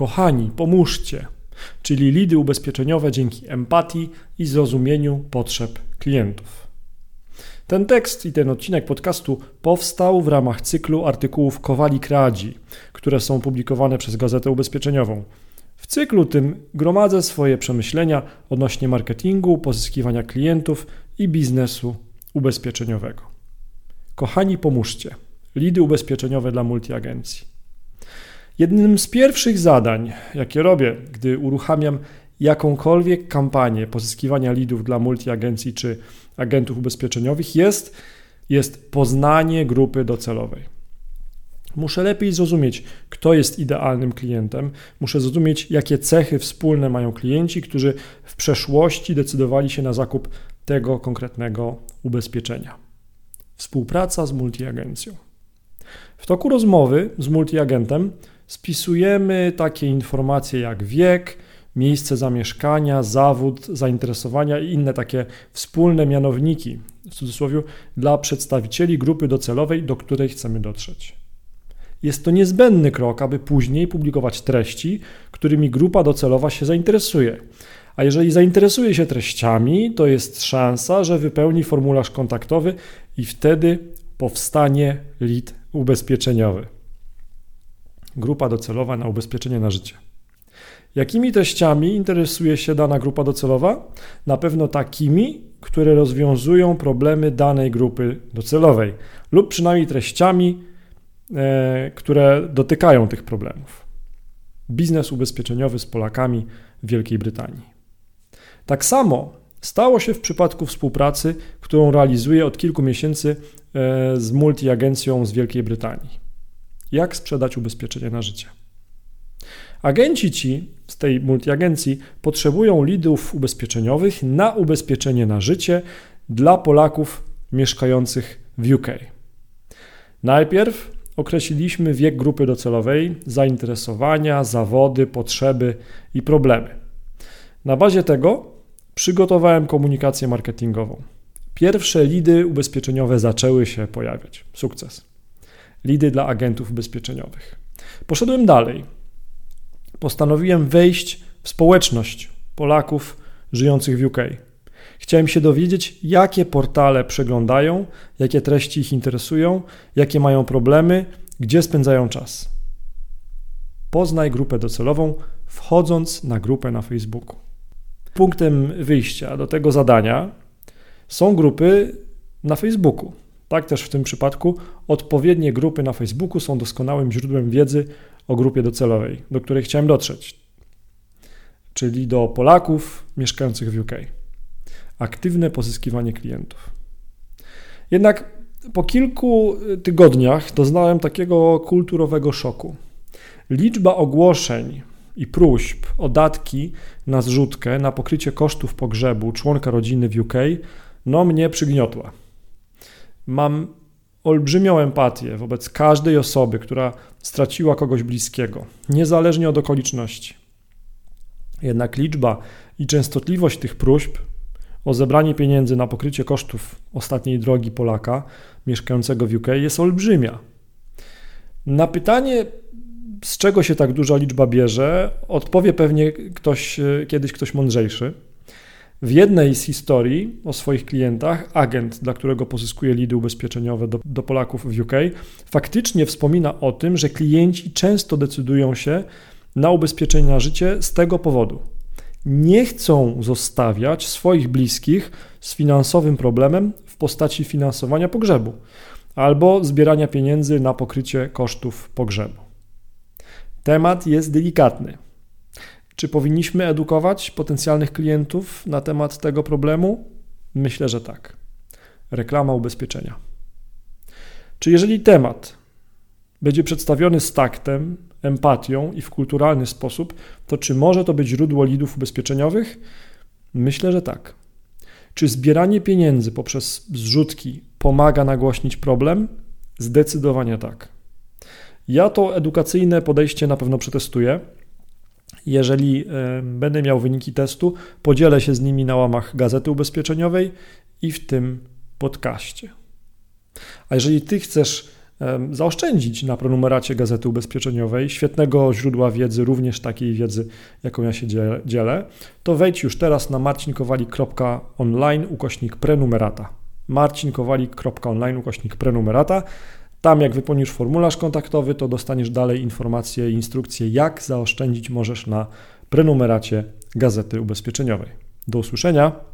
Kochani, pomóżcie, czyli lidy ubezpieczeniowe dzięki empatii i zrozumieniu potrzeb klientów. Ten tekst i ten odcinek podcastu powstał w ramach cyklu artykułów Kowali Kreadzi, które są publikowane przez Gazetę Ubezpieczeniową. W cyklu tym gromadzę swoje przemyślenia odnośnie marketingu, pozyskiwania klientów i biznesu ubezpieczeniowego. Kochani, pomóżcie. Lidy ubezpieczeniowe dla multiagencji. Jednym z pierwszych zadań, jakie robię, gdy uruchamiam jakąkolwiek kampanię pozyskiwania lidów dla multiagencji czy agentów ubezpieczeniowych, jest, jest poznanie grupy docelowej. Muszę lepiej zrozumieć, kto jest idealnym klientem. Muszę zrozumieć, jakie cechy wspólne mają klienci, którzy w przeszłości decydowali się na zakup tego konkretnego ubezpieczenia. Współpraca z multiagencją. W toku rozmowy z multiagentem spisujemy takie informacje jak wiek, miejsce zamieszkania, zawód, zainteresowania i inne takie wspólne mianowniki, w cudzysłowie, dla przedstawicieli grupy docelowej, do której chcemy dotrzeć. Jest to niezbędny krok, aby później publikować treści, którymi grupa docelowa się zainteresuje. A jeżeli zainteresuje się treściami, to jest szansa, że wypełni formularz kontaktowy i wtedy powstanie lead ubezpieczeniowy. Grupa docelowa na ubezpieczenie na życie. Jakimi treściami interesuje się dana grupa docelowa? Na pewno takimi, które rozwiązują problemy danej grupy docelowej, lub przynajmniej treściami, e, które dotykają tych problemów. Biznes ubezpieczeniowy z Polakami w Wielkiej Brytanii. Tak samo stało się w przypadku współpracy, którą realizuję od kilku miesięcy e, z multiagencją z Wielkiej Brytanii. Jak sprzedać ubezpieczenie na życie? Agenci ci z tej multiagencji potrzebują lidów ubezpieczeniowych na ubezpieczenie na życie dla Polaków mieszkających w UK. Najpierw określiliśmy wiek grupy docelowej, zainteresowania, zawody, potrzeby i problemy. Na bazie tego przygotowałem komunikację marketingową. Pierwsze lidy ubezpieczeniowe zaczęły się pojawiać. Sukces. Lidy dla agentów ubezpieczeniowych. Poszedłem dalej postanowiłem wejść w społeczność Polaków żyjących w UK. Chciałem się dowiedzieć, jakie portale przeglądają, jakie treści ich interesują, jakie mają problemy, gdzie spędzają czas. Poznaj grupę docelową, wchodząc na grupę na Facebooku. Punktem wyjścia do tego zadania są grupy na Facebooku. Tak też w tym przypadku odpowiednie grupy na Facebooku są doskonałym źródłem wiedzy o grupie docelowej, do której chciałem dotrzeć, czyli do Polaków mieszkających w UK. Aktywne pozyskiwanie klientów. Jednak po kilku tygodniach doznałem takiego kulturowego szoku. Liczba ogłoszeń i próśb o datki na zrzutkę na pokrycie kosztów pogrzebu członka rodziny w UK no mnie przygniotła. Mam olbrzymią empatię wobec każdej osoby, która straciła kogoś bliskiego, niezależnie od okoliczności. Jednak liczba i częstotliwość tych próśb o zebranie pieniędzy na pokrycie kosztów ostatniej drogi Polaka mieszkającego w UK jest olbrzymia. Na pytanie, z czego się tak duża liczba bierze, odpowie pewnie ktoś, kiedyś ktoś mądrzejszy. W jednej z historii o swoich klientach, agent, dla którego pozyskuje lidy ubezpieczeniowe do, do, Polaków w UK, faktycznie wspomina o tym, że klienci często decydują się na ubezpieczenie na życie z tego powodu. Nie chcą zostawiać swoich bliskich z finansowym problemem w postaci finansowania pogrzebu albo zbierania pieniędzy na pokrycie kosztów pogrzebu. Temat jest delikatny czy powinniśmy edukować potencjalnych klientów na temat tego problemu? Myślę, że tak. Reklama ubezpieczenia. Czy jeżeli temat będzie przedstawiony z taktem, empatią i w kulturalny sposób, to czy może to być źródło lidów ubezpieczeniowych? Myślę, że tak. Czy zbieranie pieniędzy poprzez zrzutki pomaga nagłośnić problem? Zdecydowanie tak. Ja to edukacyjne podejście na pewno przetestuję jeżeli będę miał wyniki testu, podzielę się z nimi na łamach Gazety Ubezpieczeniowej i w tym podcaście. A jeżeli Ty chcesz zaoszczędzić na prenumeracie Gazety Ubezpieczeniowej, świetnego źródła wiedzy, również takiej wiedzy, jaką ja się dzielę, to wejdź już teraz na marcinkowalik.online ukośnik prenumerata. marcinkowalik.online ukośnik prenumerata. Tam jak wypełnisz formularz kontaktowy, to dostaniesz dalej informacje i instrukcje, jak zaoszczędzić możesz na prenumeracie Gazety Ubezpieczeniowej. Do usłyszenia.